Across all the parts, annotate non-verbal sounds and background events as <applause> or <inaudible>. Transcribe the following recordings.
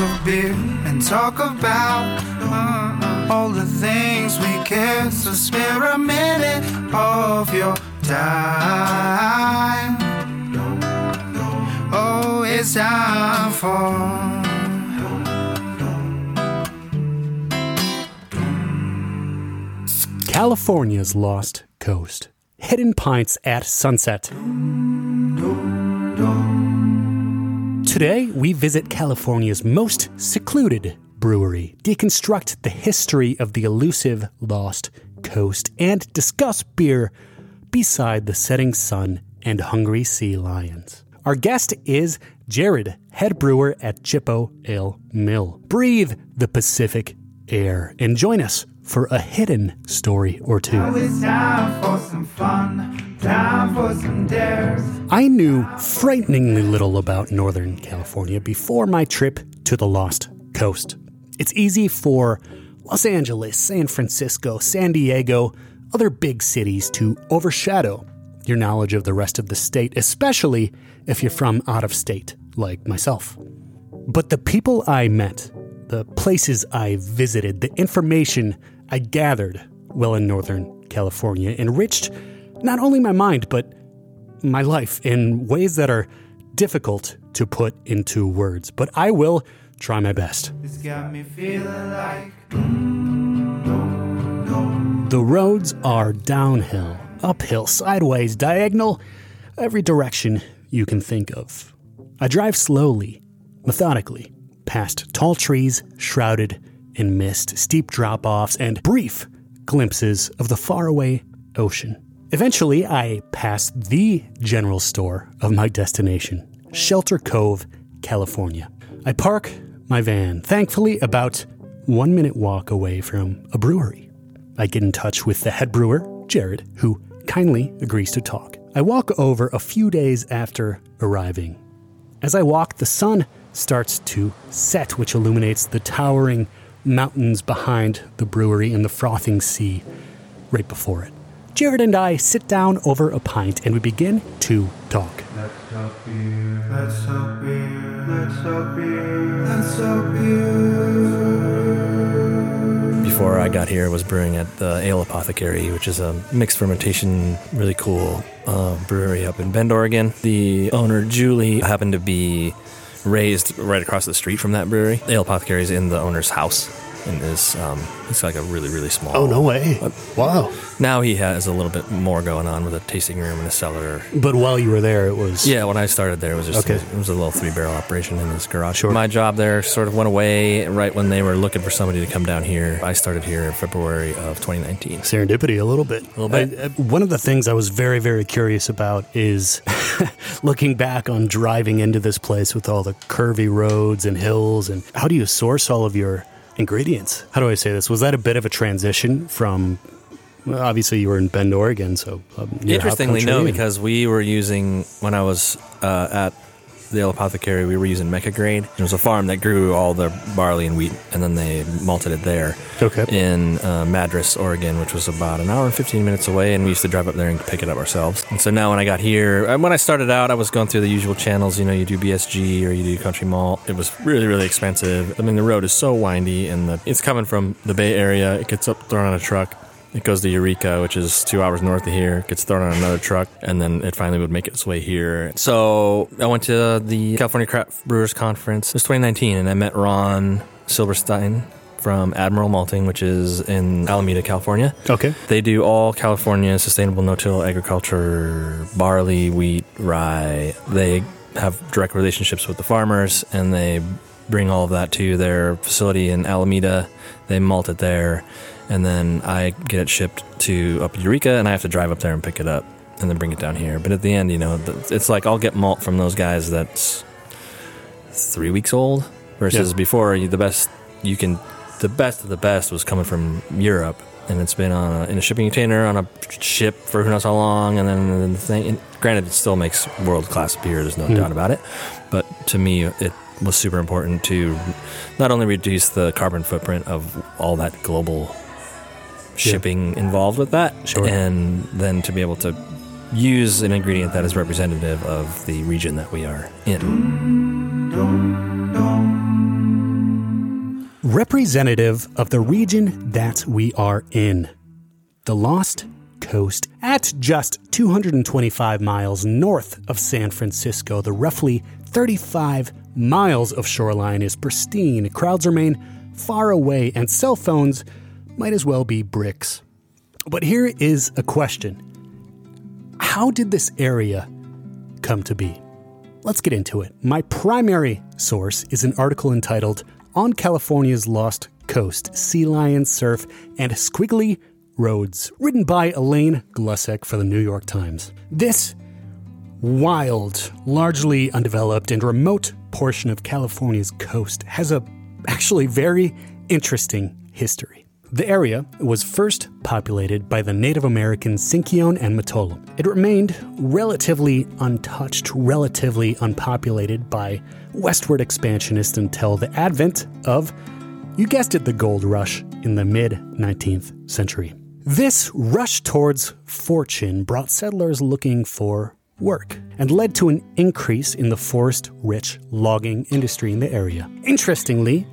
of beer and talk about uh, all the things we care. So spare a minute of your time. Oh, it's time for. California's Lost Coast. Hidden Pints at Sunset. Today, we visit California's most secluded brewery, deconstruct the history of the elusive Lost Coast, and discuss beer beside the setting sun and hungry sea lions. Our guest is Jared, head brewer at Gyppo Ale Mill. Breathe the Pacific air and join us for a hidden story or two. Now it's time for some fun, time for some dares. I knew frighteningly little about Northern California before my trip to the Lost Coast. It's easy for Los Angeles, San Francisco, San Diego, other big cities to overshadow your knowledge of the rest of the state, especially if you're from out of state, like myself. But the people I met, the places I visited, the information I gathered while in Northern California enriched not only my mind, but my life in ways that are difficult to put into words. But I will try my best. It's got me feeling like The roads are downhill, uphill, sideways, diagonal, every direction you can think of. I drive slowly, methodically, past tall trees shrouded in mist, steep drop offs, and brief glimpses of the faraway ocean. Eventually, I pass the general store of my destination, Shelter Cove, California. I park my van, thankfully, about one minute walk away from a brewery. I get in touch with the head brewer, Jared, who kindly agrees to talk. I walk over a few days after arriving. As I walk, the sun starts to set, which illuminates the towering mountains behind the brewery and the frothing sea right before it. Jared and I sit down over a pint and we begin to talk. Let's beer. Let's talk beer. Let's beer. Let's. Before I got here, I was brewing at the Ale Apothecary, which is a mixed fermentation, really cool uh, brewery up in Bend, Oregon. The owner, Julie, happened to be raised right across the street from that brewery. The ale Apothecary is in the owner's house. And is um, it's like a really really small. Oh, no way. Wow. Now he has a little bit more going on with a tasting room and a cellar. But while you were there, it was. Yeah, when I started there, it was just Okay. it was a little three barrel operation in this garage. Sure. My job there sort of went away right when they were looking for somebody to come down here. I started here in February of 2019. serendipity a little bit. A little bit. I, I- one of the things I was very, very curious about is <laughs> looking back on driving into this place with all the curvy roads and hills, and how do you source all of your ingredients? How do I say this? Was that a bit of a transition from? Well, obviously, you were in Bend, Oregon, so um, Interestingly, no, because we were using when I was uh, at the Ale Apothecary, we were using Mecca Grade. It was a farm that grew all the barley and wheat, and then they malted it there. Okay. In uh, Madras, Oregon, which was about an hour and 15 minutes away, and we used to drive up there and pick it up ourselves. And so now when I got here, and when I started out, I was going through the usual channels. You know, you do BSG or you do Country Malt. It was really, really expensive. I mean, the road is so windy, and the, it's coming from the Bay Area. It gets up, thrown on a truck. It goes to Eureka, which is two hours north of here. Gets thrown on another truck, and then it finally would make its way here. So I went to the California Craft Brewers Conference. It was 2019, and I met Ron Silberstein from Admiral Malting, which is in Alameda, California. Okay. They do all California sustainable no-till agriculture, barley, wheat, rye. They have direct relationships with the farmers, and they bring all of that to their facility in Alameda. They malt it there, and then I get it shipped to up Eureka, and I have to drive up there and pick it up, and then bring it down here. But at the end, you know, it's like I'll get malt from those guys that's three weeks old versus Yeah. before the best you can the best of the best was coming from Europe and it's been on a, in a shipping container on a ship for who knows how long and then the thing and granted it still makes world class beer there's no hmm. doubt about it but to me it was super important to not only reduce the carbon footprint of all that global shipping involved with that Sure. and then to be able to use an ingredient that is representative of the region that we are in representative of the region that we are in the Lost Coast. At just 225 miles north of San Francisco, the roughly 35 miles of shoreline is pristine. Crowds remain far away, and cell phones might as well be bricks. But here is a question How did this area come to be? Let's get into it. My primary source is an article entitled On California's Lost Coast Sea Lion Surf and Squiggly Roads, written by Elaine Glusac for the New York Times. This wild, largely undeveloped, and remote portion of California's coast has a actually very interesting history. The area was first populated by the Native Americans Sinkyone and Mattole. It remained relatively untouched, relatively unpopulated by westward expansionists until the advent of, you guessed it, the gold rush in the mid 19th century. This rush towards fortune brought settlers looking for work and led to an increase in the forest rich logging industry in the area. Interestingly,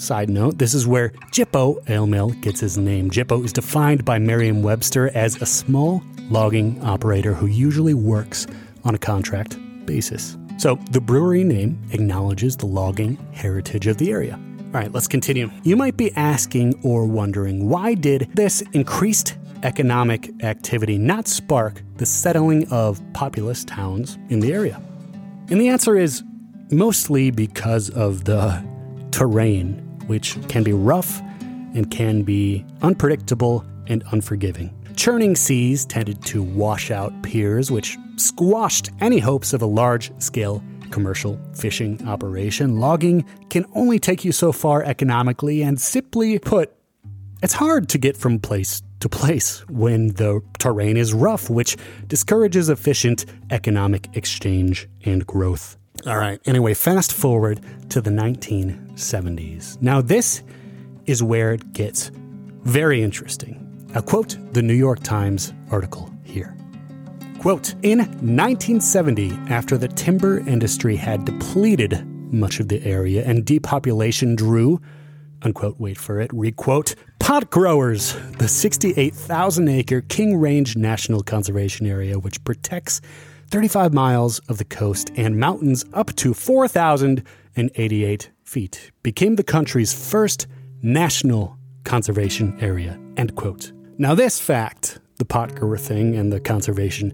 Side note, this is where Gyppo Mill gets his name. Gyppo is defined by Merriam Webster as a small logging operator who usually works on a contract basis. So the brewery name acknowledges the logging heritage of the area. All right, let's continue. You might be asking or wondering why did this increased economic activity not spark the settling of populous towns in the area? And the answer is mostly because of the terrain which can be rough and can be unpredictable and unforgiving. Churning seas tended to wash out piers, which squashed any hopes of a large scale commercial fishing operation. Logging can only take you so far economically, and simply put, it's hard to get from place to place when the terrain is rough, which discourages efficient economic exchange and growth. All right, anyway, fast forward to the 1970s. Now, this is where it gets very interesting. I'll quote the New York Times article here. Quote In 1970, after the timber industry had depleted much of the area and depopulation drew, unquote, wait for it, requote, pot growers, the 68,000 acre King Range National Conservation Area, which protects 35 miles of the coast and mountains up to 4,088 feet, became the country's first national conservation area. End quote. Now, this fact, the pot thing and the conservation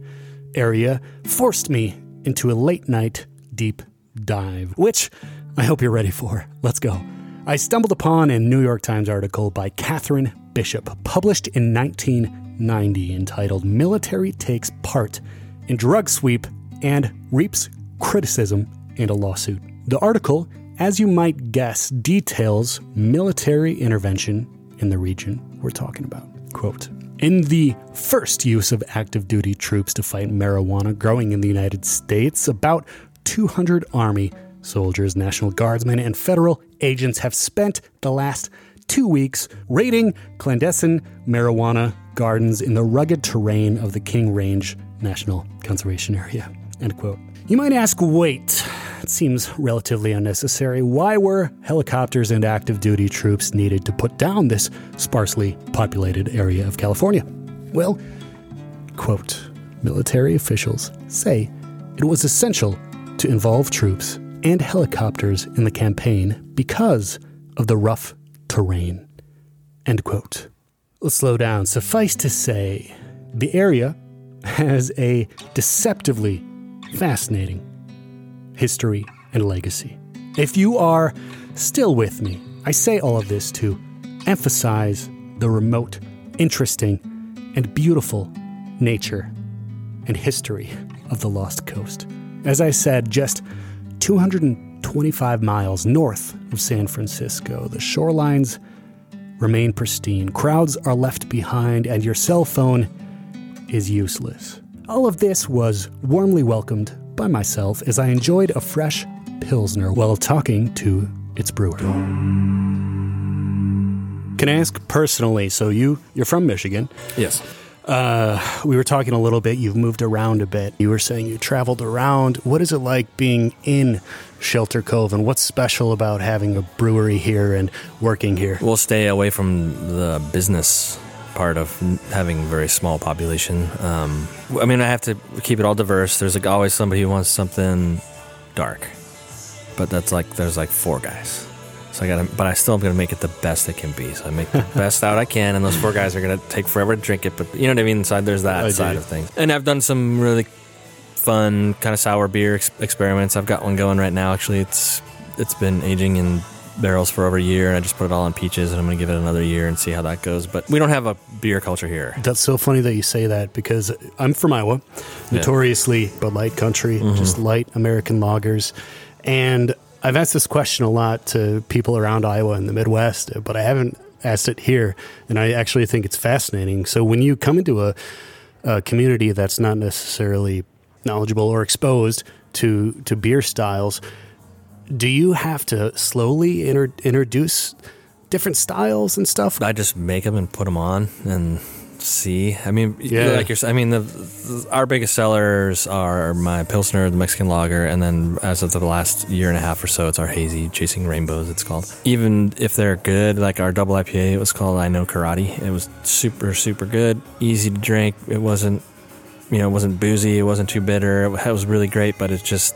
area, forced me into a late night deep dive, which I hope you're ready for. Let's go. I stumbled upon a New York Times article by Catherine Bishop, published in 1990, entitled Military Takes Part in drug sweep and reaps criticism and a lawsuit. The article, as you might guess, details military intervention in the region we're talking about. Quote In the first use of active duty troops to fight marijuana growing in the United States, about 200 Army soldiers, National Guardsmen, and federal agents have spent the last two weeks raiding clandestine marijuana gardens in the rugged terrain of the King Range National Conservation Area. End quote. You might ask, wait, it seems relatively unnecessary. Why were helicopters and active duty troops needed to put down this sparsely populated area of California? Well, quote, military officials say it was essential to involve troops and helicopters in the campaign because of the rough terrain. End quote. Let's slow down. Suffice to say, the area has a deceptively fascinating history and legacy. If you are still with me, I say all of this to emphasize the remote, interesting, and beautiful nature and history of the Lost Coast. As I said, just 225 miles north of San Francisco, the shorelines remain pristine, crowds are left behind, and your cell phone is useless. All of this was warmly welcomed by myself as I enjoyed a fresh Pilsner while talking to its brewer. Can I ask personally? So you you're from Michigan. Yes. Uh, we were talking a little bit. You've moved around a bit. You were saying you traveled around. What is it like being in Shelter Cove, and what's special about having a brewery here and working here? We'll stay away from the business part of having a very small population. Um, I mean, I have to keep it all diverse. There's like always somebody who wants something dark, but that's like there's like four guys. So I gotta, but I still am gonna make it the best it can be. So I make the <laughs> best out I can, and those four guys are gonna take forever to drink it. But you know what I mean. Inside there's that I side do. of things, and I've done some really fun kind of sour beer ex- experiments. I've got one going right now. Actually, it's it's been aging in barrels for over a year, and I just put it all on peaches, and I'm gonna give it another year and see how that goes. But we don't have a beer culture here. That's so funny that you say that because I'm from Iowa, notoriously Bud Light country, mm-hmm. just light American lagers. And I've asked this question a lot to people around Iowa and the Midwest, but I haven't asked it here. And I actually think it's fascinating. So when you come into a, a community that's not necessarily knowledgeable or exposed to, to beer styles, do you have to slowly inter- introduce different styles and stuff? I just make them and put them on and see. I mean, Yeah. like you're, I mean, the, the our biggest sellers are my Pilsner, the Mexican lager, and then as of the last year and a half or so, it's our hazy, chasing rainbows. It's called. Even if they're good, like our double IPA, it was called I Know Karate. It was super, super good, easy to drink. It wasn't, you know, it wasn't boozy. It wasn't too bitter. It was really great, but it's just,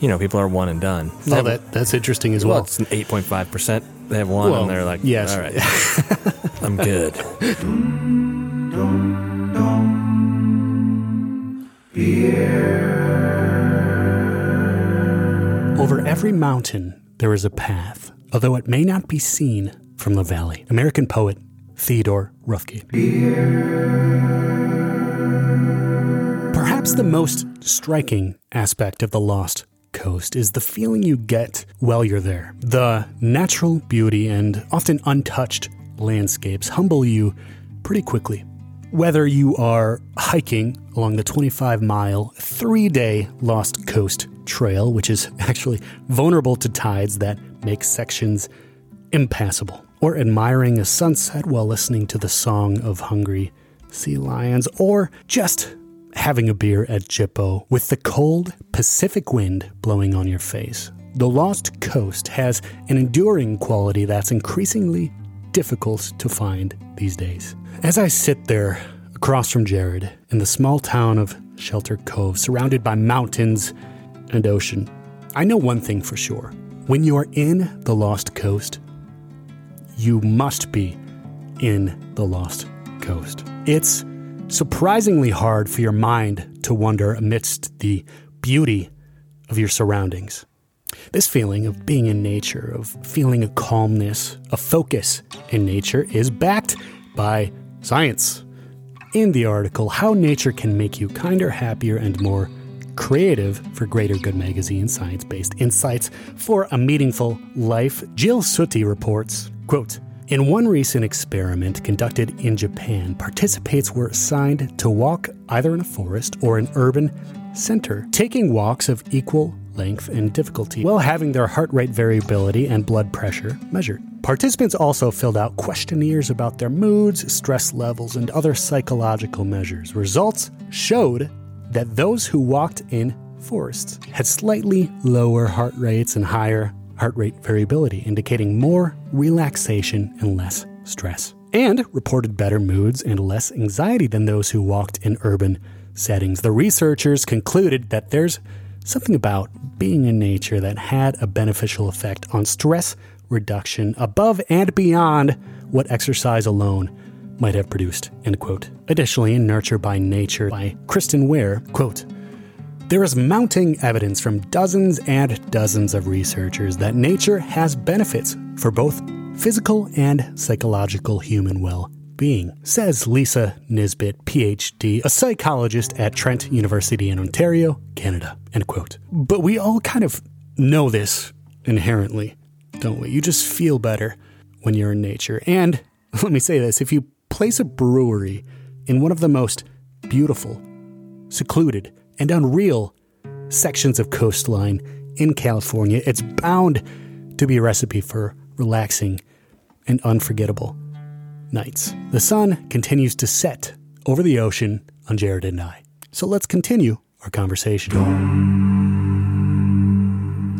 you know, people are one and done. They Oh, that, that's interesting as well, well. it's an eight point five percent. They have one, Well, and they're like, yes. all right, <laughs> I'm good. Over every mountain, there is a path, although it may not be seen from the valley. American poet Theodore Roethke. Perhaps the most striking aspect of the Lost Coast is the feeling you get while you're there. The natural beauty and often untouched landscapes humble you pretty quickly. Whether you are hiking along the 25 mile, three day Lost Coast Trail, which is <laughs> actually vulnerable to tides that make sections impassable, or admiring a sunset while listening to the song of hungry sea lions, or just having a beer at Gyppo with the cold Pacific wind blowing on your face. The Lost Coast has an enduring quality that's increasingly difficult to find these days. As I sit there across from Jared in the small town of Shelter Cove, surrounded by mountains and ocean, I know one thing for sure. When you are in the Lost Coast, you must be in the Lost Coast. It's surprisingly hard for your mind to wander amidst the beauty of your surroundings. This feeling of being in nature, of feeling a calmness, a focus in nature, is backed by science. In the article, How Nature Can Make You Kinder, Happier, and More Creative for Greater Good magazine, science based insights for a meaningful life, Jill Suttie reports quote, In one recent experiment conducted in Japan, participants were assigned to walk either in a forest or an urban center, taking walks of equal length and difficulty while having their heart rate variability and blood pressure measured. Participants also filled out questionnaires about their moods, stress levels, and other psychological measures. Results showed that those who walked in forests had slightly lower heart rates and higher heart rate variability, indicating more relaxation and less stress, and reported better moods and less anxiety than those who walked in urban settings. The researchers concluded that there's something about being in nature that had a beneficial effect on stress reduction above and beyond what exercise alone might have produced. End quote. Additionally, in Nurture by Nature by Kristen Weir, quote, there is mounting evidence from dozens and dozens of researchers that nature has benefits for both physical and psychological human well being, says Lisa Nisbet, PhD, a psychologist at Trent University in Ontario, Canada. End quote. But we all kind of know this inherently, don't we? You just feel better when you're in nature. And <laughs> let me say this if you place a brewery in one of the most beautiful, secluded, and unreal sections of coastline in California, it's bound to be a recipe for relaxing and unforgettable nights. The sun continues to set over the ocean on Jared and I. So let's continue our conversation.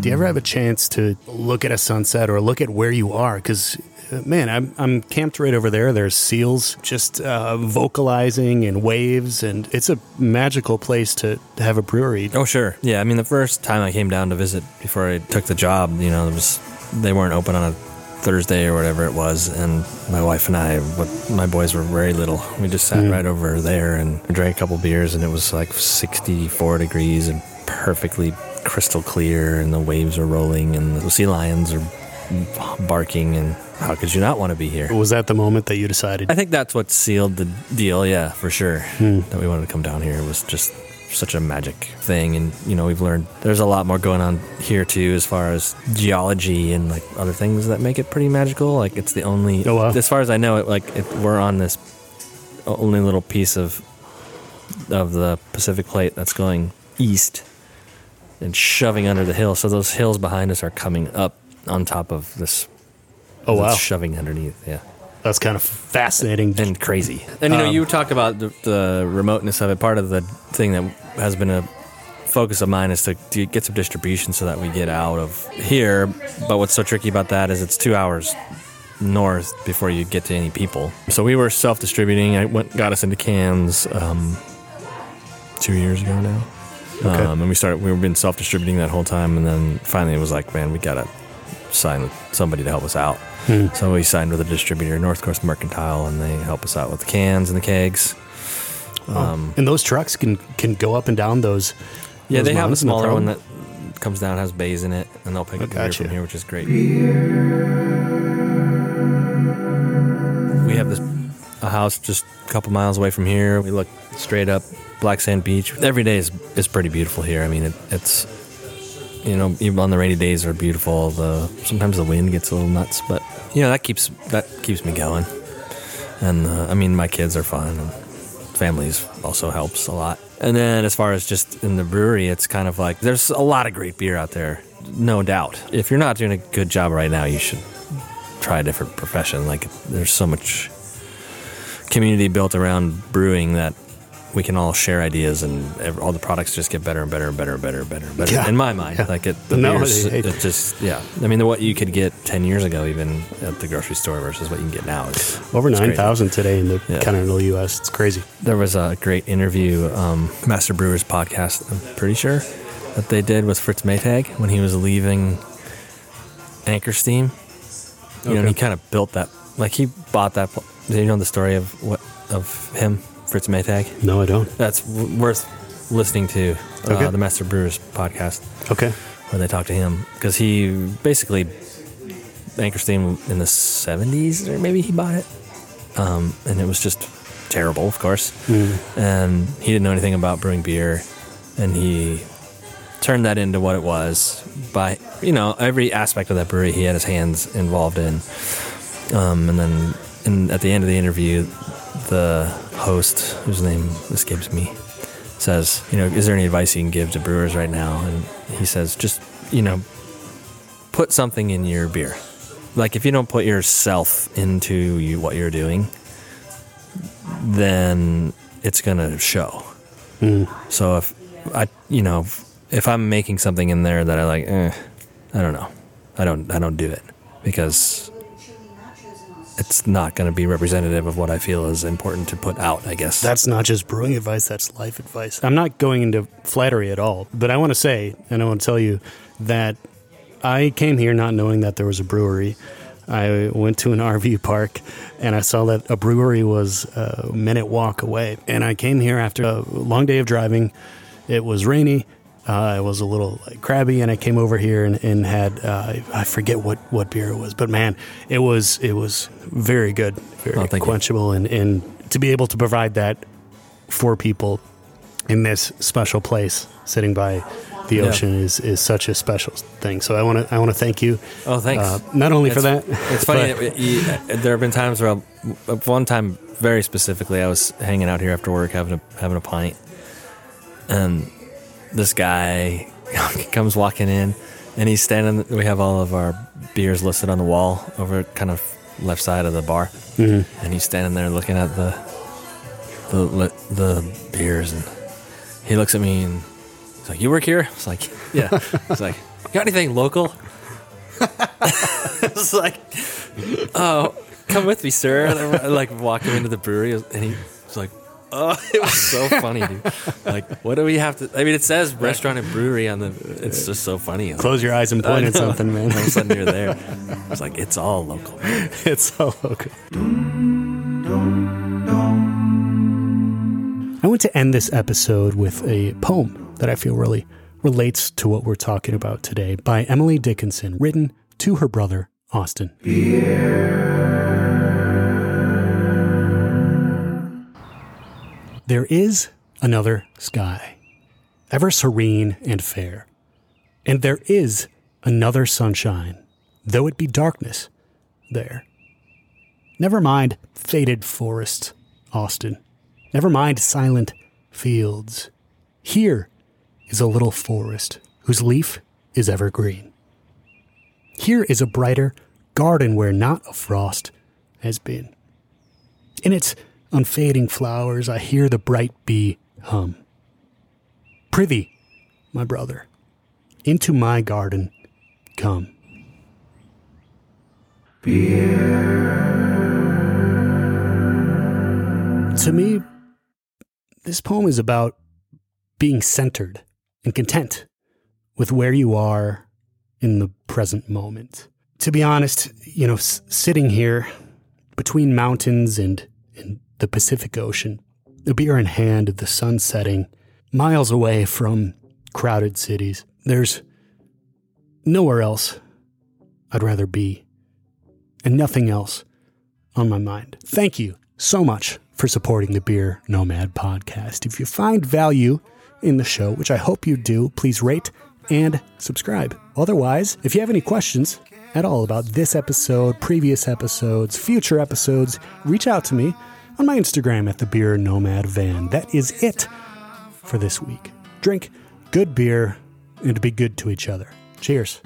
Do you ever have a chance to look at a sunset or look at where you are? Because, man, I'm, I'm camped right over there. There's seals just uh, vocalizing and waves, and it's a magical place to, to have a brewery. Oh, sure. Yeah, I mean, the first time I came down to visit before I took the job, you know, there was they weren't open on a Thursday or whatever it was, and my wife and I, my boys were very little. We just sat right over there and drank a couple beers, and it was like 64 degrees and perfectly crystal clear, and the waves are rolling, and the sea lions are barking, and how could you not want to be here? Was that the moment that you decided? I think that's what sealed the deal, yeah, for sure. Hmm. That we wanted to come down here It was just such a magic thing, and you know we've learned there's a lot more going on here too, as far as geology and like other things that make it pretty magical. Like it's the only, Oh, wow. as far as I know, it like it, we're on this only little piece of of the Pacific Plate that's going east and shoving under the hill. So those hills behind us are coming up on top of this. Oh, wow. that's shoving underneath, yeah That's kind of fascinating. and crazy. And you know, Um, you talked about the, the remoteness of it. Part of the thing that has been a focus of mine is to, to get some distribution so that we get out of here. But what's so tricky about that is it's two hours north before you get to any people. So we were self distributing. I went got us into cans um, two years ago now. Okay. Um, and we started. We've been self distributing that whole time, and then finally it was like, man, we gotta sign with somebody to help us out. So we signed with a distributor, North Coast Mercantile, and they help us out with the cans and the kegs. Um, and those trucks can can go up and down those. yeah, those they have a smaller one that comes down, has bays in it, and they'll pick up the beer from here, which is great. We have this a house just a couple miles away from here. We look straight up Black Sand Beach. Every day is is pretty beautiful here. I mean, it, it's you know even on the rainy days are beautiful. The sometimes the wind gets a little nuts, but you know that keeps that keeps me going. And uh, I mean, my kids are fun. And families also helps a lot. And then as far as just in the brewery, it's kind of like there's a lot of great beer out there, no doubt. If you're not doing a good job right now, you should try a different profession. Like there's so much community built around brewing that we can all share ideas and all the products just get better and better and better and better and better and better. Yeah. In my mind, Yeah. like it, the No, beers, it- it, just yeah. I mean, what you could get ten years ago, even at the grocery store, versus what you can get now. Is, Over nine thousand today in the Yeah. continental U.S. It's crazy. There was a great interview, um, Master Brewers podcast, I'm pretty sure, that they did with Fritz Maytag when he was leaving Anchor Steam. You know, and he kind of built that, like he bought that. Do you know the story of what of him, Fritz Maytag? No, I don't. That's w- worth listening to. Uh, Okay. The Master Brewers podcast Okay. When they talk to him because he basically Anchor Steam in the 70s or maybe he bought it um, and it was just terrible of course and he didn't know anything about brewing beer and he turned that into what it was by you know every aspect of that brewery he had his hands involved in um, and then in, at the end of the interview the host whose name escapes me says, you know, is there any advice you can give to brewers right now? And he says, just, you know, put something in your beer. Like if you don't put yourself into you, what you're doing, then it's going to show. So if I, you know, if I'm making something in there that I like, eh, I don't know. I don't, I don't do it because it's not going to be representative of what I feel is important to put out, I guess. That's not just brewing advice, that's life advice. I'm not going into flattery at all, but I want to say, and I want to tell you that I came here not knowing that there was a brewery. I went to an <laughs> RV park and I saw that a brewery was a minute walk away. And I came here after a long day of driving. It was rainy. Uh, it was a little like, crabby, and I came over here and, and had uh, I forget what, what beer it was, but man, it was it was very good, very Oh, you. quenchable, and, and to be able to provide that for people in this special place, sitting by the Yeah. ocean, is, is such a special thing. So I want to I want to thank you. Oh, thanks. Uh, not only for that, It's- It's funny. that you, there have been times where, I'll, one time very specifically, I was hanging out here after work having a having a pint, and this guy <laughs> comes walking in, and he's standing. We have all of our beers listed on the wall over kind of left side of the bar, Mm-hmm. and he's standing there looking at the the the beers, and he looks at me and he's like, "You work here?" I was like, "Yeah." <laughs> He's like, "Got anything local?" <laughs> I was like, "Oh, come with me, sir." And I, like walk him into the brewery, and he's like. Oh, <laughs> it was so funny, dude. <laughs> Like, what do we have to? I mean, it says restaurant and brewery on the. It's just so funny. It's Close your eyes and point at <laughs> something, man. All of a sudden, you're there. I was like, it's all local. it's so okay. I want to end this episode with a poem that I feel really relates to what we're talking about today by Emily Dickinson, written to her brother, Austin. There is another sky, ever serene and fair, and there is another sunshine, though it be darkness there. Never mind faded forests, Austin. Never mind silent fields. Here is a little forest whose leaf is evergreen. Here is a brighter garden where not a frost has been. In its unfading flowers, I hear the bright bee hum. Prithee, my brother, into my garden come. To me, this poem is about being centered and content with where you are in the present moment. To be honest, you know, s- sitting here between mountains and, and the Pacific Ocean, a beer in hand, the sun setting, miles away from crowded cities, there's nowhere else I'd rather be, and nothing else on my mind. Thank you so much for supporting the Beer Nomad podcast. If you find value in the show, which I hope you do, please rate and subscribe. Otherwise, if you have any questions at all about this episode, previous episodes, future episodes, reach out to me on my Instagram at the Beer Nomad Van. That is it for this week. Drink good beer and be good to each other. Cheers.